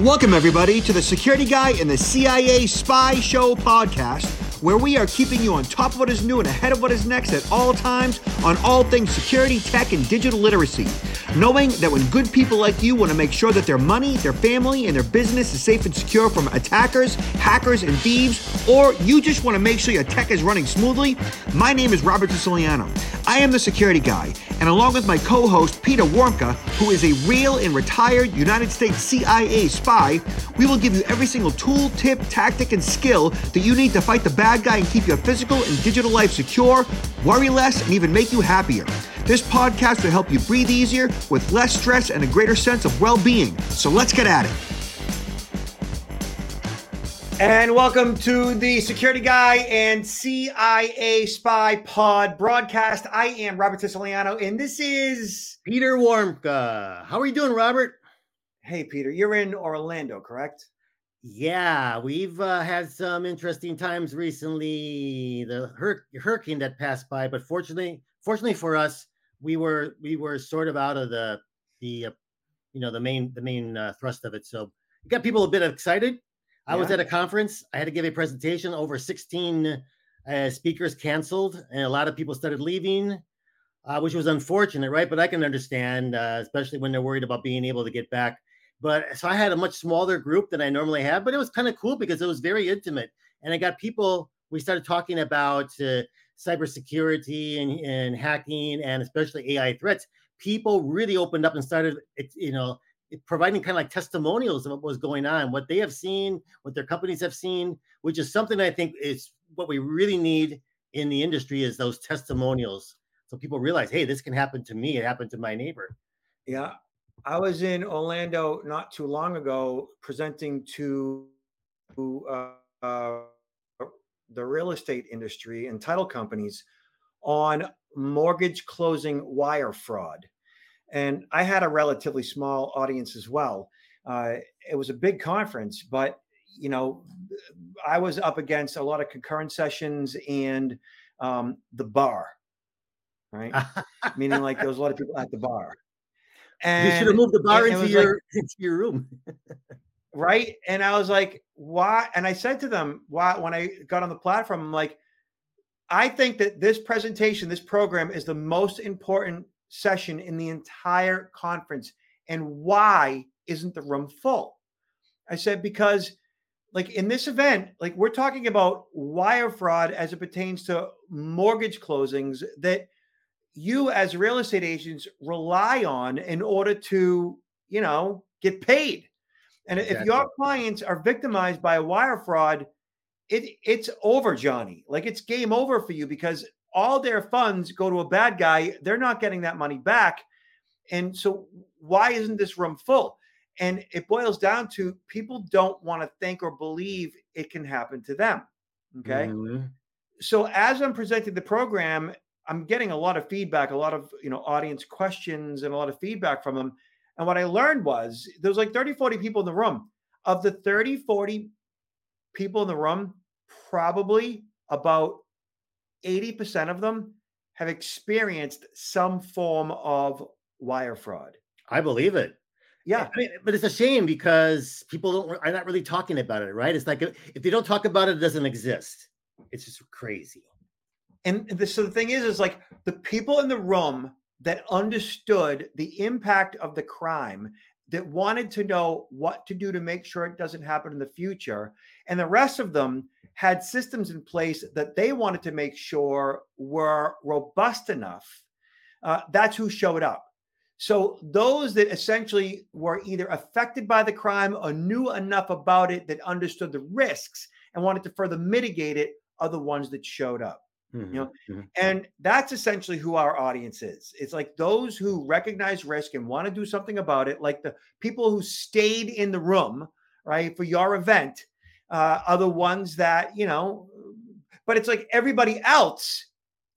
Welcome, everybody, to the Security Guy and the CIA Spy Show podcast, where we are keeping you on top of what is new and ahead of what is next at all times on all things security, tech, and digital literacy. Knowing that when good people like you want to make sure that their money, their family, and their business is safe and secure from attackers, hackers, and thieves, or you just want to make sure your tech is running smoothly, my name is Robert Siciliano. I am the security guy, and along with my co host Peter Warmka, who is a real and retired United States CIA spy, we will give you every single tool, tip, tactic, and skill that you need to fight the bad guy and keep your physical and digital life secure, worry less, and even make you happier. This podcast will help you breathe easier with less stress and a greater sense of well being. So let's get at it. And welcome to the Security Guy and CIA Spy Pod broadcast. I am Robert Siciliano, and this is Peter Warmka. How are you doing, Robert? Hey, Peter, you're in Orlando, correct? Yeah, we've uh, had some interesting times recently. The hur- hurricane that passed by, but fortunately, fortunately for us, we were we were sort of out of the the uh, you know the main the main uh, thrust of it. So you got people a bit excited. I was at a conference. I had to give a presentation. Over 16 uh, speakers canceled, and a lot of people started leaving, uh, which was unfortunate, right? But I can understand, uh, especially when they're worried about being able to get back. But so I had a much smaller group than I normally have, but it was kind of cool because it was very intimate, and I got people. We started talking about uh, cybersecurity and, and hacking, and especially AI threats. People really opened up and started, you know, providing kind of like testimonials of what was going on, what they have seen, what their companies have seen, which is something I think is what we really need in the industry is those testimonials. So people realize, hey, this can happen to me. It happened to my neighbor. Yeah. I was in Orlando not too long ago presenting to uh, uh, the real estate industry and title companies on mortgage closing wire fraud and I had a relatively small audience as well. Uh, it was a big conference, but you know, I was up against a lot of concurrent sessions and um, the bar, right? Meaning, like there was a lot of people at the bar. And you should have moved the bar into your like, into your room, right? And I was like, "Why?" And I said to them, "Why?" When I got on the platform, I'm like, "I think that this presentation, this program, is the most important session in the entire conference. And why isn't the room full? I said, because like in this event, like we're talking about wire fraud as it pertains to mortgage closings that you as real estate agents rely on in order to, you know, get paid. And exactly. if your clients are victimized by a wire fraud, it it's over, Johnny. Like it's game over for you because all their funds go to a bad guy. They're not getting that money back. And so, why isn't this room full? And it boils down to people don't want to think or believe it can happen to them. Okay. Mm-hmm. So, as I'm presenting the program, I'm getting a lot of feedback, a lot of you know audience questions, and a lot of feedback from them. And what I learned was there was like 30, 40 people in the room. Of the 30, 40 people in the room, probably about 80% of them have experienced some form of wire fraud. I believe it. Yeah. I mean, but it's a shame because people don't are not really talking about it, right? It's like if they don't talk about it, it doesn't exist. It's just crazy. And the, so the thing is, is like the people in the room that understood the impact of the crime, that wanted to know what to do to make sure it doesn't happen in the future, and the rest of them had systems in place that they wanted to make sure were robust enough. Uh, that's who showed up. So those that essentially were either affected by the crime or knew enough about it that understood the risks and wanted to further mitigate it are the ones that showed up. Mm-hmm. You know, mm-hmm. and that's essentially who our audience is. It's like those who recognize risk and want to do something about it, like the people who stayed in the room, right, for your event uh, are the ones that you know but it's like everybody else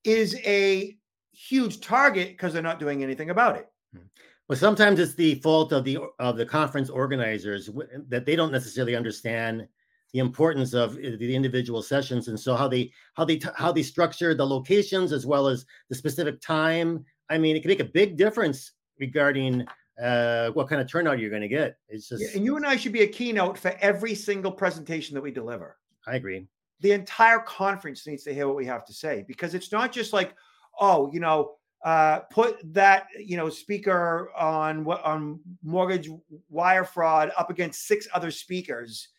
is a huge target because they're not doing anything about it well hmm. sometimes it's the fault of the of the conference organizers that they don't necessarily understand the importance of uh, the individual sessions and so how they how they how they structure the locations as well as the specific time i mean it can make a big difference regarding uh, what kind of turnout you're going to get. It's just, Yeah, and you and I should be a keynote for every single presentation that we deliver. I agree. The entire conference needs to hear what we have to say because it's not just like, oh, you know, uh, put that you know speaker on what on mortgage wire fraud up against six other speakers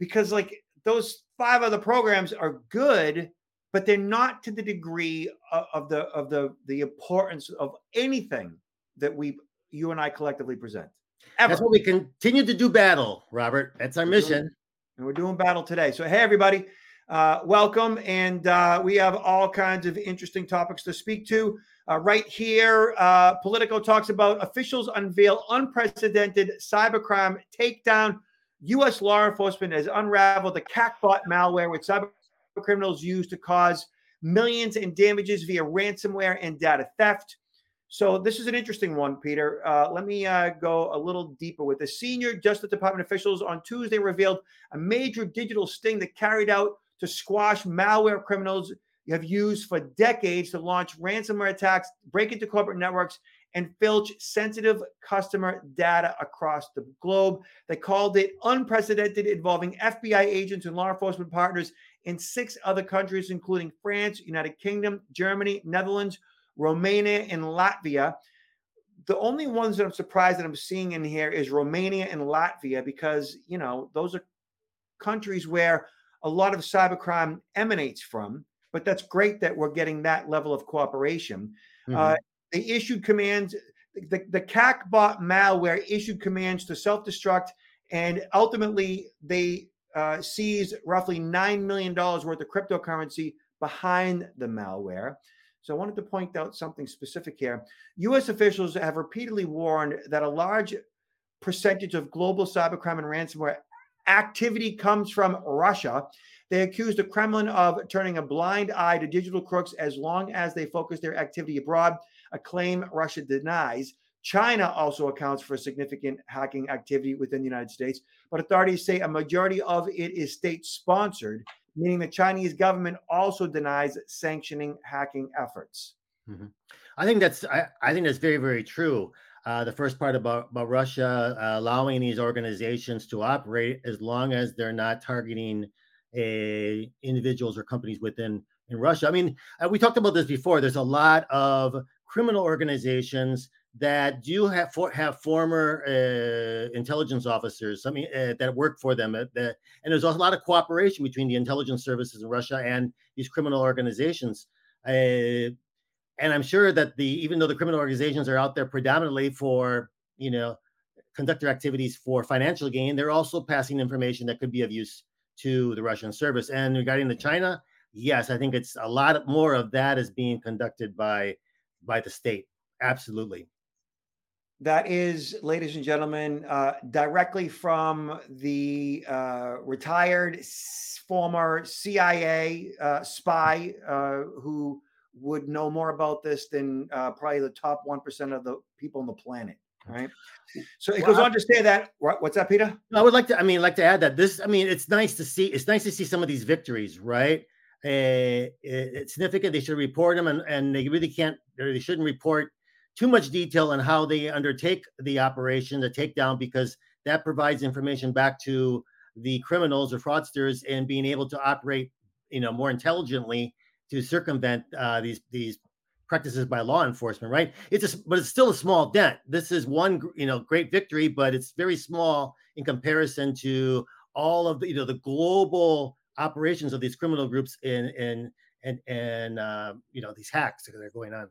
because like those five other programs are good but they're not to the degree of, of the of the the importance of anything that we you and I collectively present. Ever. That's what we continue to do battle, Robert. That's our We're doing- mission. and we're doing battle today. So, hey, everybody, uh, welcome. And uh, we have all kinds of interesting topics to speak to. Uh, right here, uh, Politico talks about officials unveil unprecedented cybercrime takedown. U.S. law enforcement has unraveled the Qakbot malware, which cyber criminals use to cause millions in damages via ransomware and data theft. So this is an interesting one, Peter. Uh, let me uh, go a little deeper with the senior Justice Department officials on Tuesday revealed a major digital sting that carried out to squash malware criminals have used for decades to launch ransomware attacks, break into corporate networks, and filch sensitive customer data across the globe. They called it unprecedented, involving FBI agents and law enforcement partners in six other countries, including France, United Kingdom, Germany, Netherlands, Romania, and Latvia. The only ones that I'm surprised that I'm seeing in here is Romania and Latvia because, you know, those are countries where a lot of cybercrime emanates from. But that's great that we're getting that level of cooperation. Mhm. Uh, they issued commands. The, the Qakbot malware issued commands to self destruct, and ultimately they uh, seized roughly $9 million worth of cryptocurrency behind the malware. So I wanted to point out something specific here. US officials have repeatedly warned that a large percentage of global cybercrime and ransomware activity comes from Russia. They accused the Kremlin of turning a blind eye to digital crooks as long as they focus their activity abroad, a claim Russia denies. China also accounts for significant hacking activity within the United States, but authorities say a majority of it is state sponsored, meaning the Chinese government also denies sanctioning hacking efforts. I think that's I, I think that's very very true. Uh, the first part about about Russia uh, allowing these organizations to operate as long as they're not targeting a individuals or companies within in Russia. I mean, uh, we talked about this before. There's a lot of criminal organizations that do have for, have former uh, intelligence officers, I mean, uh, that work for them. Uh, that, and there's a lot of cooperation between the intelligence services in Russia and these criminal organizations. Uh, and I'm sure that the even though the criminal organizations are out there predominantly for you know conduct their activities for financial gain, they're also passing information that could be of use to the Russian service. And regarding the China, yes, I think it's a lot more of that is being conducted by by the state. Absolutely. That is, ladies and gentlemen, uh, directly from the uh, retired former CIA uh, spy uh, who would know more about this than uh, probably the top 1% of the people on the planet. Right. So it Well, goes on to say that. What's that, Peter? I would like to. I mean, like to add that this. I mean, it's nice to see. It's nice to see some of these victories, right? Uh, it's significant. They should report them, and and they really can't. Or they shouldn't report too much detail on how they undertake the operation, the takedown, because that provides information back to the criminals or fraudsters and being able to operate, you know, more intelligently to circumvent uh, these these practices by law enforcement. Right? It's a, but it's still a small dent. This is one, you know, great victory, but it's very small in comparison to all of the you know the global operations of these criminal groups in in and and uh, you know these hacks that are going on.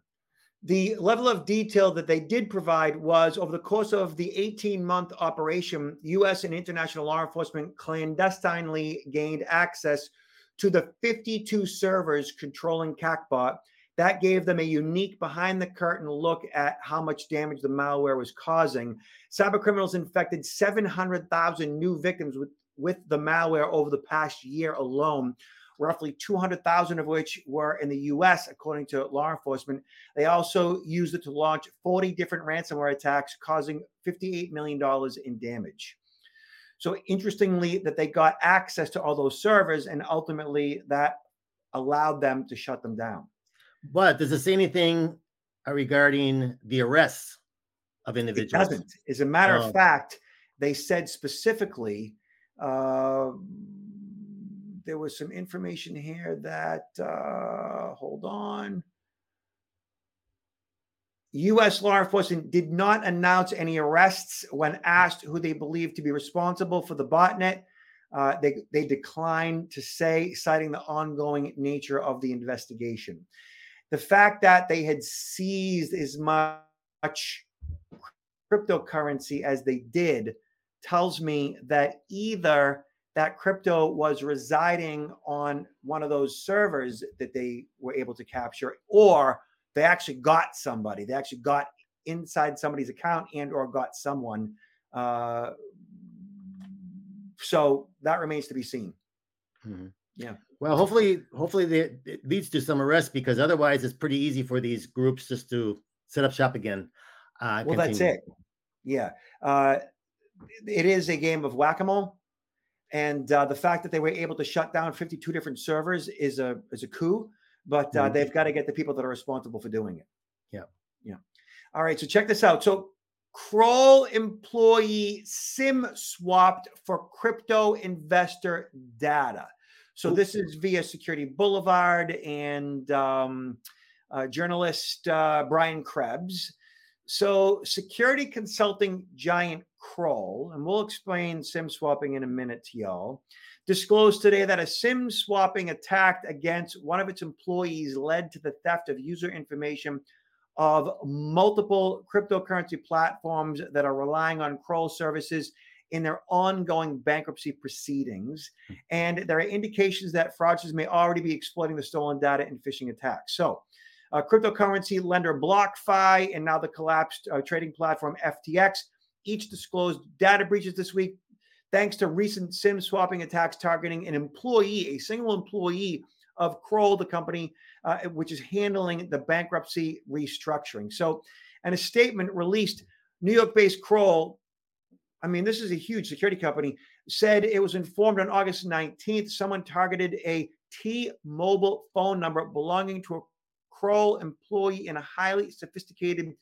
The level of detail that they did provide was over the course of the 18 month operation, US and international law enforcement clandestinely gained access to the 52 servers controlling Qakbot. That gave them a unique behind the curtain look at how much damage the malware was causing. Cybercriminals infected 700,000 new victims with, with the malware over the past year alone, roughly 200,000 of which were in the US, according to law enforcement. They also used it to launch 40 different ransomware attacks, causing $58 million in damage. So, interestingly, that they got access to all those servers, and ultimately that allowed them to shut them down. But does it say anything uh, regarding the arrests of individuals? It doesn't. As a matter Oh. of fact, they said specifically uh, there was some information here that uh, hold on. U.S. law enforcement did not announce any arrests when asked who they believed to be responsible for the botnet. Uh, they they declined to say, citing the ongoing nature of the investigation. The fact that they had seized as much cryptocurrency as they did tells me that either that crypto was residing on one of those servers that they were able to capture or they actually got somebody they actually got inside somebody's account and or got someone uh, so that remains to be seen Mhm. Yeah. Well, hopefully, hopefully it leads to some arrests because otherwise it's pretty easy for these groups just to set up shop again. Uh, well that's it yeah uh, it is a game of whack-a-mole. And uh, the fact that they were able to shut down 52 different servers is a is a coup but uh, Mhm. they've got to get the people that are responsible for doing it. Yeah. yeah. All right so check this out. So kroll employee sim swapped for crypto investor data. So this is via security boulevard and um, uh, journalist uh, brian krebs so, security consulting giant Kroll, and we'll explain SIM swapping in a minute to y'all, disclosed today that a SIM swapping attack against one of its employees led to the theft of user information of multiple cryptocurrency platforms that are relying on Kroll services in their ongoing bankruptcy proceedings. Hmm. And there are indications that fraudsters may already be exploiting the stolen data in phishing attacks. So, uh, cryptocurrency lender BlockFi, and now the collapsed uh, trading platform FTX, each disclosed data breaches this week, thanks to recent SIM swapping attacks targeting an employee, a single employee of Kroll, the company uh, which is handling the bankruptcy restructuring. So, in a statement released, New York-based Kroll, I mean, this is a huge security company, said it was informed on August 19th someone targeted a T-Mobile phone number belonging to a Kroll employee in a highly sophisticated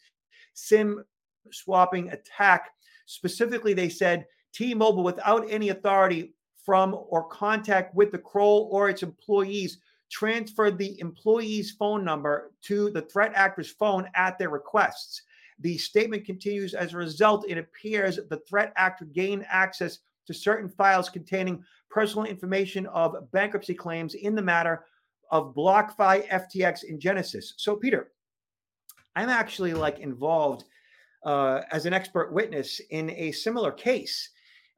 SIM swapping attack. Specifically, they said T Mobile, without any authority from or contact with the Kroll or its employees, transferred the employee's phone number to the threat actor's phone at their requests. The statement continues as a result, it appears the threat actor gained access to certain files containing personal information of bankruptcy claims in the matter of BlockFi, FTX, and Genesis. So, Peter, I'm actually like involved uh, as an expert witness in a similar case.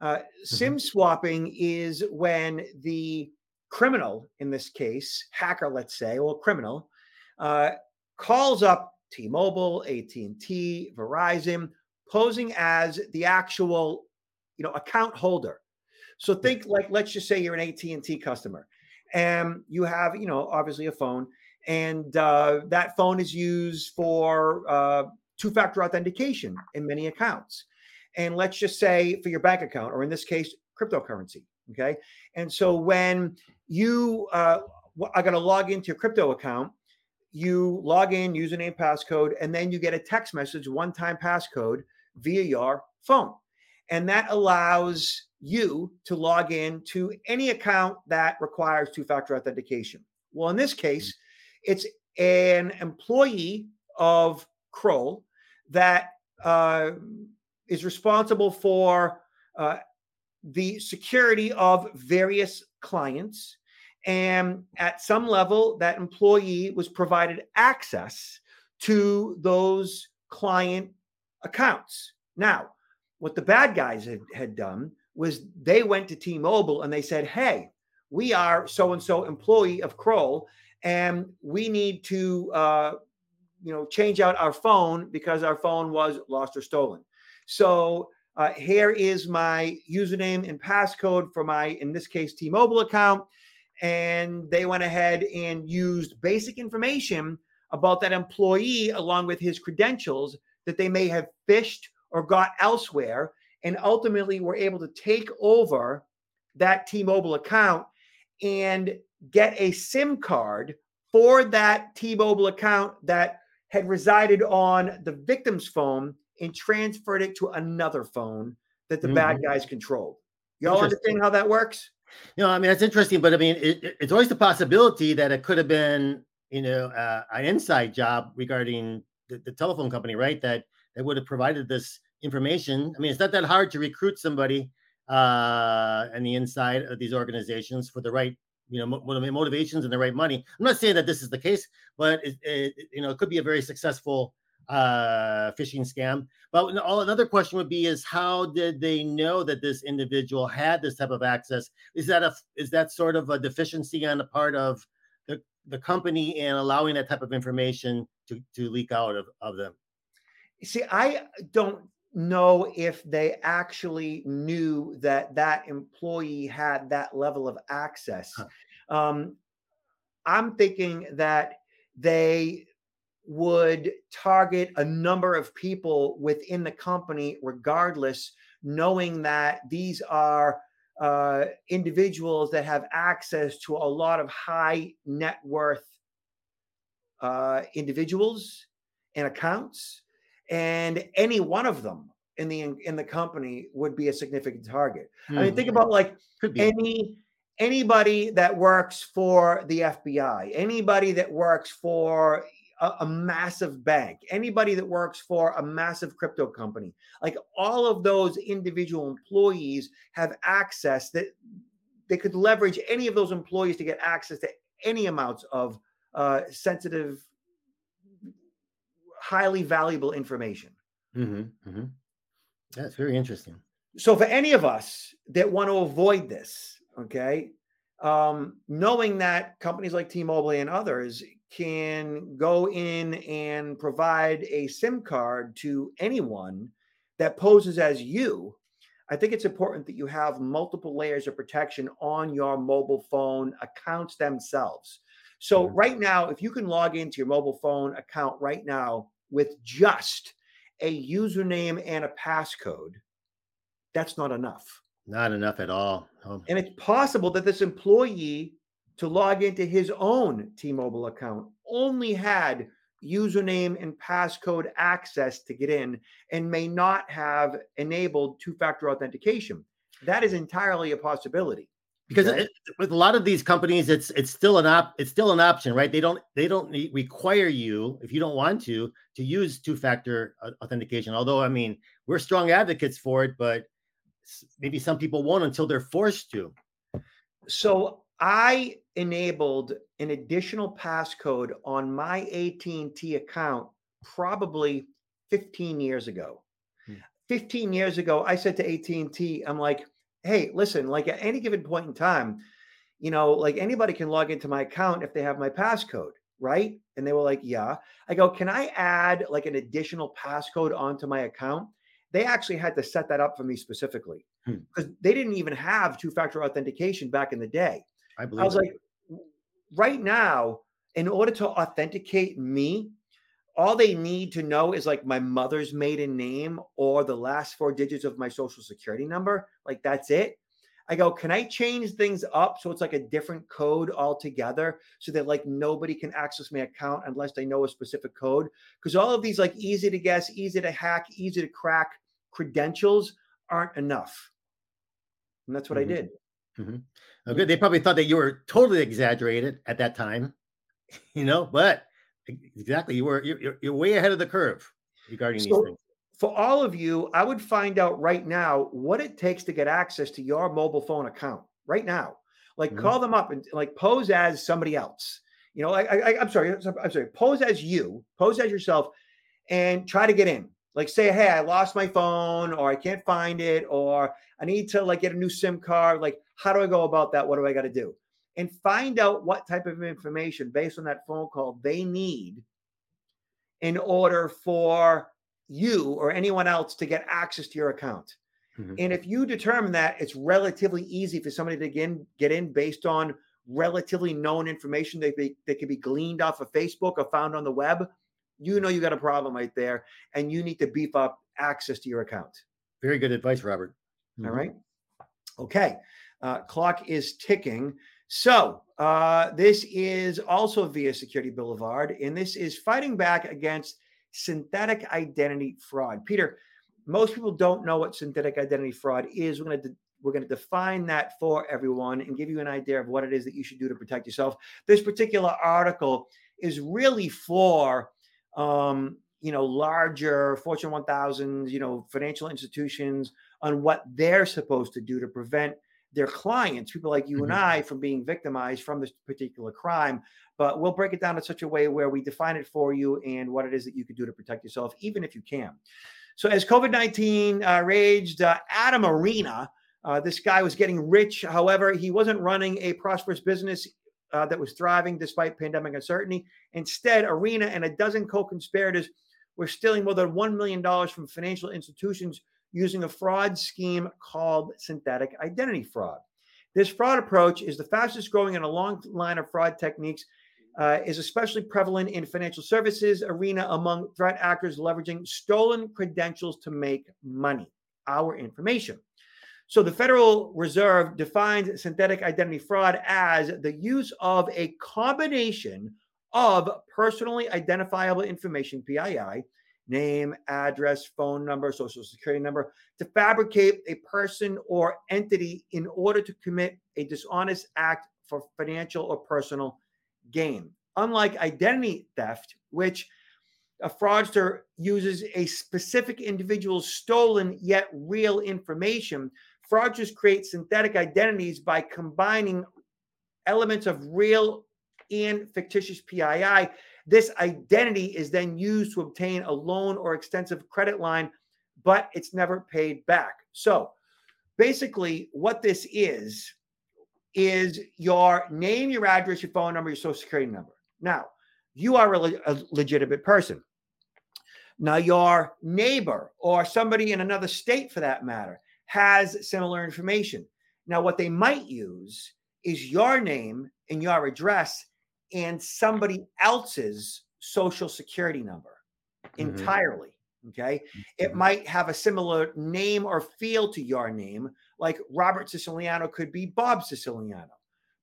Uh, SIM swapping is when the criminal, in this case, hacker, let's say, or criminal, uh, calls up T-Mobile, AT&T, Verizon, posing as the actual, you know, account holder. So think like, let's just say you're an AT&T customer and you have you know obviously a phone and uh, that phone is used for uh, two-factor authentication in many accounts. And let's just say for your bank account or in this case cryptocurrency okay? And so when you uh, are going to log into your crypto account you log in username passcode and then you get a text message one time passcode via your phone. And that allows you to log in to any account that requires two factor authentication. Well, in this case, it's an employee of Kroll that uh, is responsible for uh, the security of various clients. And at some level, that employee was provided access to those client accounts. Now, what the bad guys had, had done was they went to T-Mobile and they said, "Hey, we are so and so employee of Kroll, and we need to, uh, you know, change out our phone because our phone was lost or stolen." So uh, here is my username and passcode for my, in this case, T-Mobile account, and they went ahead and used basic information about that employee along with his credentials that they may have phished or got elsewhere and ultimately were able to take over that T-Mobile account and get a SIM card for that T-Mobile account that had resided on the victim's phone and transferred it to another phone that the mm-hmm. bad guys controlled. Y'all understand how that works? You know, I mean, that's interesting, but I mean, it, it's always the possibility that it could have been, you know, uh, an inside job regarding the, the, telephone company, right? That that would have provided this information. I mean, it's not that hard to recruit somebody uh, and the inside of these organizations for the right, you know, motivations and the right money. I'm not saying that this is the case, but it, it you know, it could be a very successful uh, phishing scam. But all, another question would be: Is how did they know that this individual had this type of access? Is that a is that sort of a deficiency on the part of the the company in allowing that type of information to to leak out of of them? See, I don't know if they actually knew that that employee had that level of access. Huh. Um, I'm thinking that they would target a number of people within the company, regardless, knowing that these are uh, individuals that have access to a lot of high net worth uh, individuals and accounts, and any one of them in the in the company would be a significant target. Mm-hmm. I mean, think mm-hmm. about like any anybody that works for the FBI, anybody that works for a, a, massive bank, anybody that works for a massive crypto company, like all of those individual employees have access that they could leverage any of those employees to get access to any amounts of uh, sensitive, highly valuable information. Mm-hmm, mm-hmm. That's very interesting. So, for any of us that want to avoid this, okay, um, knowing that companies like T-Mobile and others can go in and provide a SIM card to anyone that poses as you, I think it's important that you have multiple layers of protection on your mobile phone accounts themselves. So, mm-hmm. right now, if you can log into your mobile phone account right now with just a username and a passcode, that's not enough. Not enough at all. Oh. And it's possible that this employee to log into his own T-Mobile account only had username and passcode access to get in and may not have enabled two-factor authentication. That is entirely a possibility. Because it, with a lot of these companies, it's it's still an op it's still an option, right? They don't they don't require you if you don't want to to use two-factor authentication. Although I mean, we're strong advocates for it, but maybe some people won't until they're forced to. So I enabled an additional passcode on my AT&T account probably 15 years ago. Hmm. 15 years ago, I said to AT&T, I'm like, hey, listen, like at any given point in time, you know, like anybody can log into my account if they have my passcode, right? And they were like, yeah. I go, can I add like an additional passcode onto my account? They actually had to set that up for me specifically because hmm. they didn't even have two factor authentication back in the day. I believe. I was it. like, right now, in order to authenticate me, all they need to know is like my mother's maiden name or the last four digits of my social security number. Like that's it. I go, can I change things up so it's like a different code altogether so that like nobody can access my account unless they know a specific code? Because all of these like easy to guess, easy to hack, easy to crack credentials aren't enough. And that's what mm-hmm. I did. Mm-hmm. Okay, they probably thought that you were totally exaggerated at that time, you know, but exactly, you were you're, you're way ahead of the curve regarding so, these things. For all of you, I would find out right now what it takes to get access to your mobile phone account right now. Like mm-hmm. call them up and like pose as somebody else. You know, like I, am sorry, I'm sorry, pose as you, pose as yourself, and try to get in like say hey i lost my phone or i can't find it or i need to like get a new sim card like how do i go about that what do i got to do and find out what type of information based on that phone call they need in order for you or anyone else to get access to your account mm-hmm. and if you determine that it's relatively easy for somebody to get in, get in based on relatively known information that, they, that can be gleaned off of facebook or found on the web you know you got a problem right there and you need to beef up access to your account. Very good advice, Robert. Mm-hmm. All right. Okay. Uh, clock is ticking. So uh, this is also via Security Boulevard, and this is fighting back against synthetic identity fraud. Peter, most people don't know what synthetic identity fraud is. We're going to we're going to define that for everyone and give you an idea of what it is that you should do to protect yourself. This particular article is really for um, you know larger Fortune 1000s, you know financial institutions on what they're supposed to do to prevent their clients, people like you mm-hmm. and I, from being victimized from this particular crime. But we'll break it down in such a way where we define it for you and what it is that you could do to protect yourself, even if you can. So, as COVID 19 uh, raged, uh, Adam Arena, uh, this guy was getting rich. However, he wasn't running a prosperous business uh, that was thriving despite pandemic uncertainty. Instead, Arena and a dozen co conspirators were stealing more than $1 million from financial institutions using a fraud scheme called synthetic identity fraud. This fraud approach is the fastest growing in a long line of fraud techniques, uh, is especially prevalent in financial services arena among threat actors leveraging stolen credentials to make money, our information. So the Federal Reserve defines synthetic identity fraud as the use of a combination of personally identifiable information, PII, name, address, phone number, social security number, to fabricate a person or entity in order to commit a dishonest act for financial or personal gain. Unlike identity theft, which a fraudster uses a specific individual's stolen yet real information, fraudsters create synthetic identities by combining elements of real and fictitious PII this identity is then used to obtain a loan or extensive credit line, but it's never paid back. So basically, what this is, is your name, your address, your phone number, your social security number. Now, you are a, le- a legitimate person. Now, your neighbor or somebody in another state, for that matter, has similar information. Now, what they might use is your name and your address and somebody else's social security number mm-hmm. entirely. Okay. It mm-hmm. might have a similar name or feel to your name, like Robert Siciliano could be Bob Siciliano,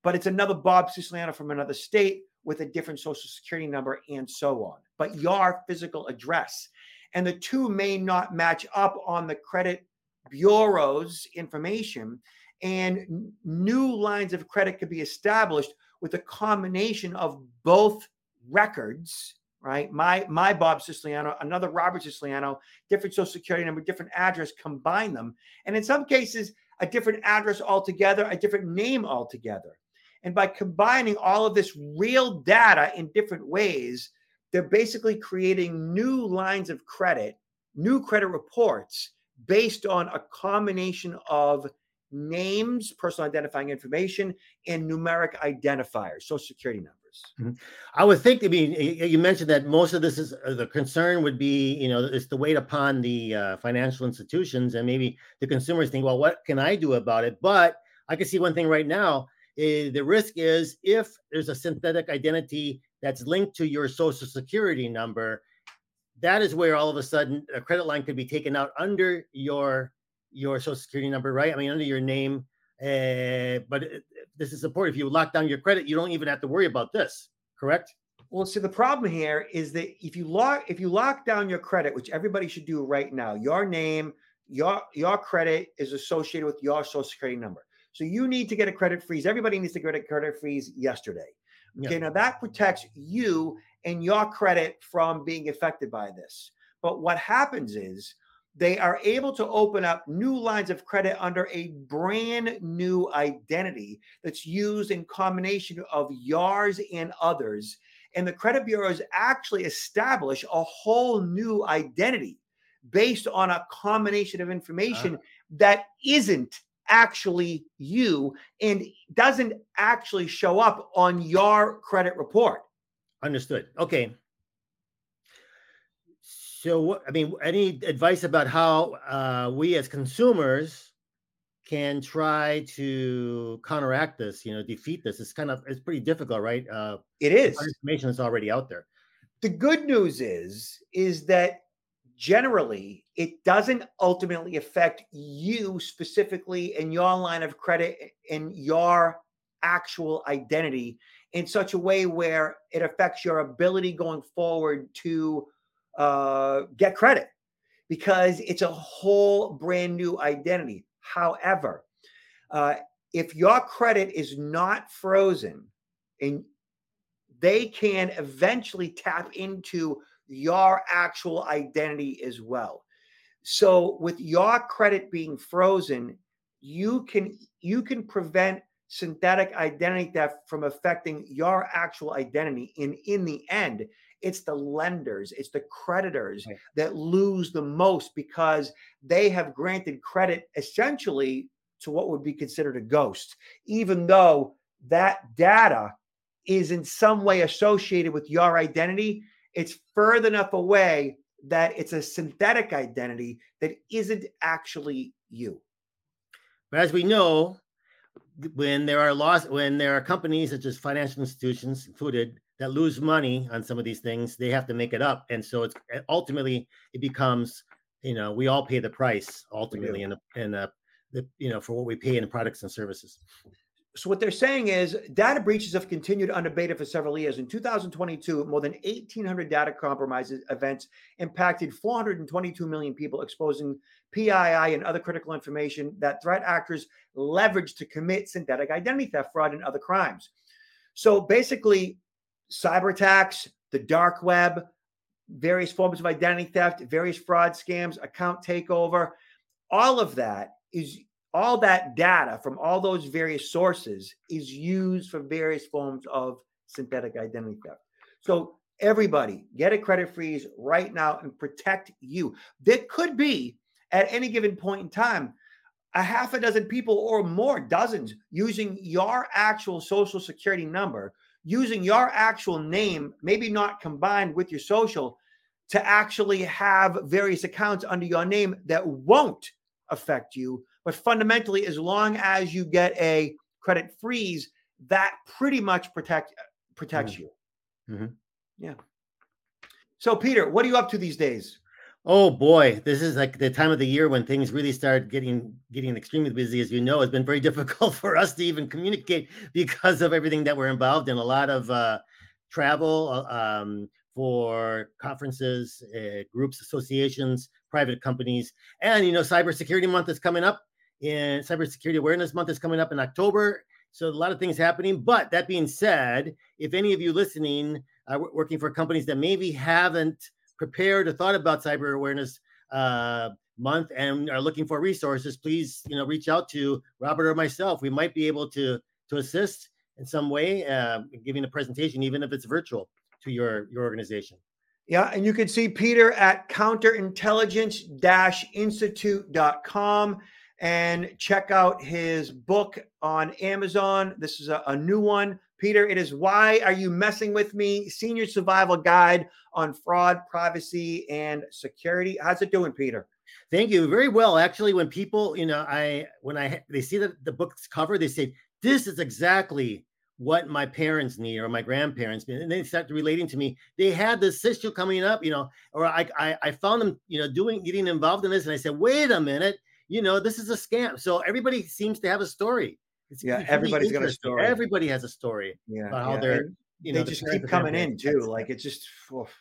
but it's another Bob Siciliano from another state with a different social security number and so on. But your physical address. And the two may not match up on the credit bureau's information. And new lines of credit could be established with a combination of both records, right? My my Bob Siciliano, another Robert Siciliano, different social security number, different address, combine them. And in some cases, a different address altogether, a different name altogether. And by combining all of this real data in different ways, they're basically creating new lines of credit, new credit reports based on a combination of names, personal identifying information, and numeric identifiers, social security numbers. Mm-hmm. I would think. I mean, you mentioned that most of this is uh, the concern would be, you know, it's the weight upon the uh, financial institutions, and maybe the consumers think, well, what can I do about it? But I can see one thing right now. Is the risk is if there's a synthetic identity that's linked to your social security number, that is where all of a sudden a credit line could be taken out under your your social security number, right? I mean, under your name. Uh, but it, this is important. If you lock down your credit, you don't even have to worry about this, correct? Well, see, the problem here is that if you lock if you lock down your credit, which everybody should do right now, your name, your your credit is associated with your social security number. So you need to get a credit freeze. Everybody needs to get a credit freeze yesterday. Okay, yeah. now that protects you and your credit from being affected by this. But what happens is they are able to open up new lines of credit under a brand new identity that's used in combination of yours and others. And the credit bureaus actually establish a whole new identity based on a combination of information uh. that isn't actually you and doesn't actually show up on your credit report. Understood. Okay. So, I mean, any advice about how uh, we as consumers can try to counteract this? You know, defeat this. It's kind of it's pretty difficult, right? Uh, it is. Information is already out there. The good news is is that generally it doesn't ultimately affect you specifically in your line of credit and your actual identity in such a way where it affects your ability going forward to uh, get credit because it's a whole brand new identity. However, uh, if your credit is not frozen and they can eventually tap into your actual identity as well. So with your credit being frozen, you can you can prevent synthetic identity theft from affecting your actual identity. And in the end, it's the lenders, it's the creditors right. that lose the most because they have granted credit essentially to what would be considered a ghost, even though that data is in some way associated with your identity. It's further enough away that it's a synthetic identity that isn't actually you. But as we know, when there are laws, when there are companies such as financial institutions included that lose money on some of these things, they have to make it up, and so it's ultimately it becomes, you know, we all pay the price ultimately in the in the, the you know for what we pay in products and services. So what they're saying is data breaches have continued unabated for several years. In 2022, more than 1,800 data compromises events impacted 422 million people, exposing PII and other critical information that threat actors leverage to commit synthetic identity theft, fraud, and other crimes. So basically, cyber attacks, the dark web, various forms of identity theft, various fraud scams, account takeover, all of that is all that data from all those various sources is used for various forms of synthetic identity theft. So everybody get a credit freeze right now and protect you. There could be at any given point in time a half a dozen people or more dozens using your actual social security number using your actual name maybe not combined with your social to actually have various accounts under your name that won't affect you but fundamentally, as long as you get a credit freeze, that pretty much protect protects mm-hmm. you. Mm-hmm. Yeah. So, Peter, what are you up to these days? Oh boy, this is like the time of the year when things really start getting getting extremely busy. As you know, it's been very difficult for us to even communicate because of everything that we're involved in. A lot of uh, travel uh, um, for conferences, uh, groups, associations, private companies, and you know, Cybersecurity Month is coming up in Cybersecurity Awareness Month is coming up in October. So a lot of things happening. But that being said, if any of you listening are working for companies that maybe haven't prepared or thought about cyber awareness uh, month and are looking for resources, please you know reach out to Robert or myself. We might be able to to assist in some way, uh, giving a presentation, even if it's virtual, to your your organization. Yeah, and you can see Peter at counterintelligence-institute.com and check out his book on Amazon. This is a, a, new one. Peter, it is Why Are You Messing With Me? Senior Survival Guide on Fraud, Privacy, and Security. How's it doing, Peter? Thank you. Very well. Actually, when people, you know, I when I they see the, the book's cover, they say, This is exactly what my parents need or my grandparents need. and they start relating to me they had this issue coming up you know or I, I i found them you know doing getting involved in this and i said wait a minute you know, this is a scam. So everybody seems to have a story. It's yeah, everybody's got a story. Everybody has a story. Yeah, about how yeah. they're you know they just keep coming in too. Like it's just oof,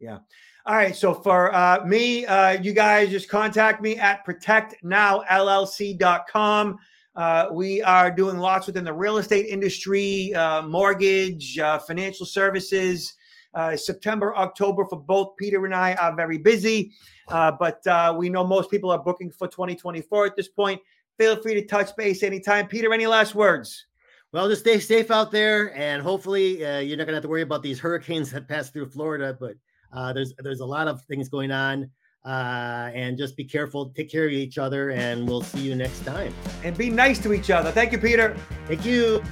yeah. All right. So for uh, me, uh, you guys just contact me at protectnowllc.com. Uh, we are doing lots within the real estate industry, uh, mortgage, uh, financial services. Uh, September, October for both Peter and I are very busy. Uh, but uh, we know most people are booking for 2024 at this point. Feel free to touch base anytime. Peter, any last words? Well, just stay safe out there, and hopefully uh, you're not going to have to worry about these hurricanes that pass through Florida. But uh, there's there's a lot of things going on, uh, and just be careful. Take care of each other, and we'll see you next time. And be nice to each other. Thank you, Peter. Thank you.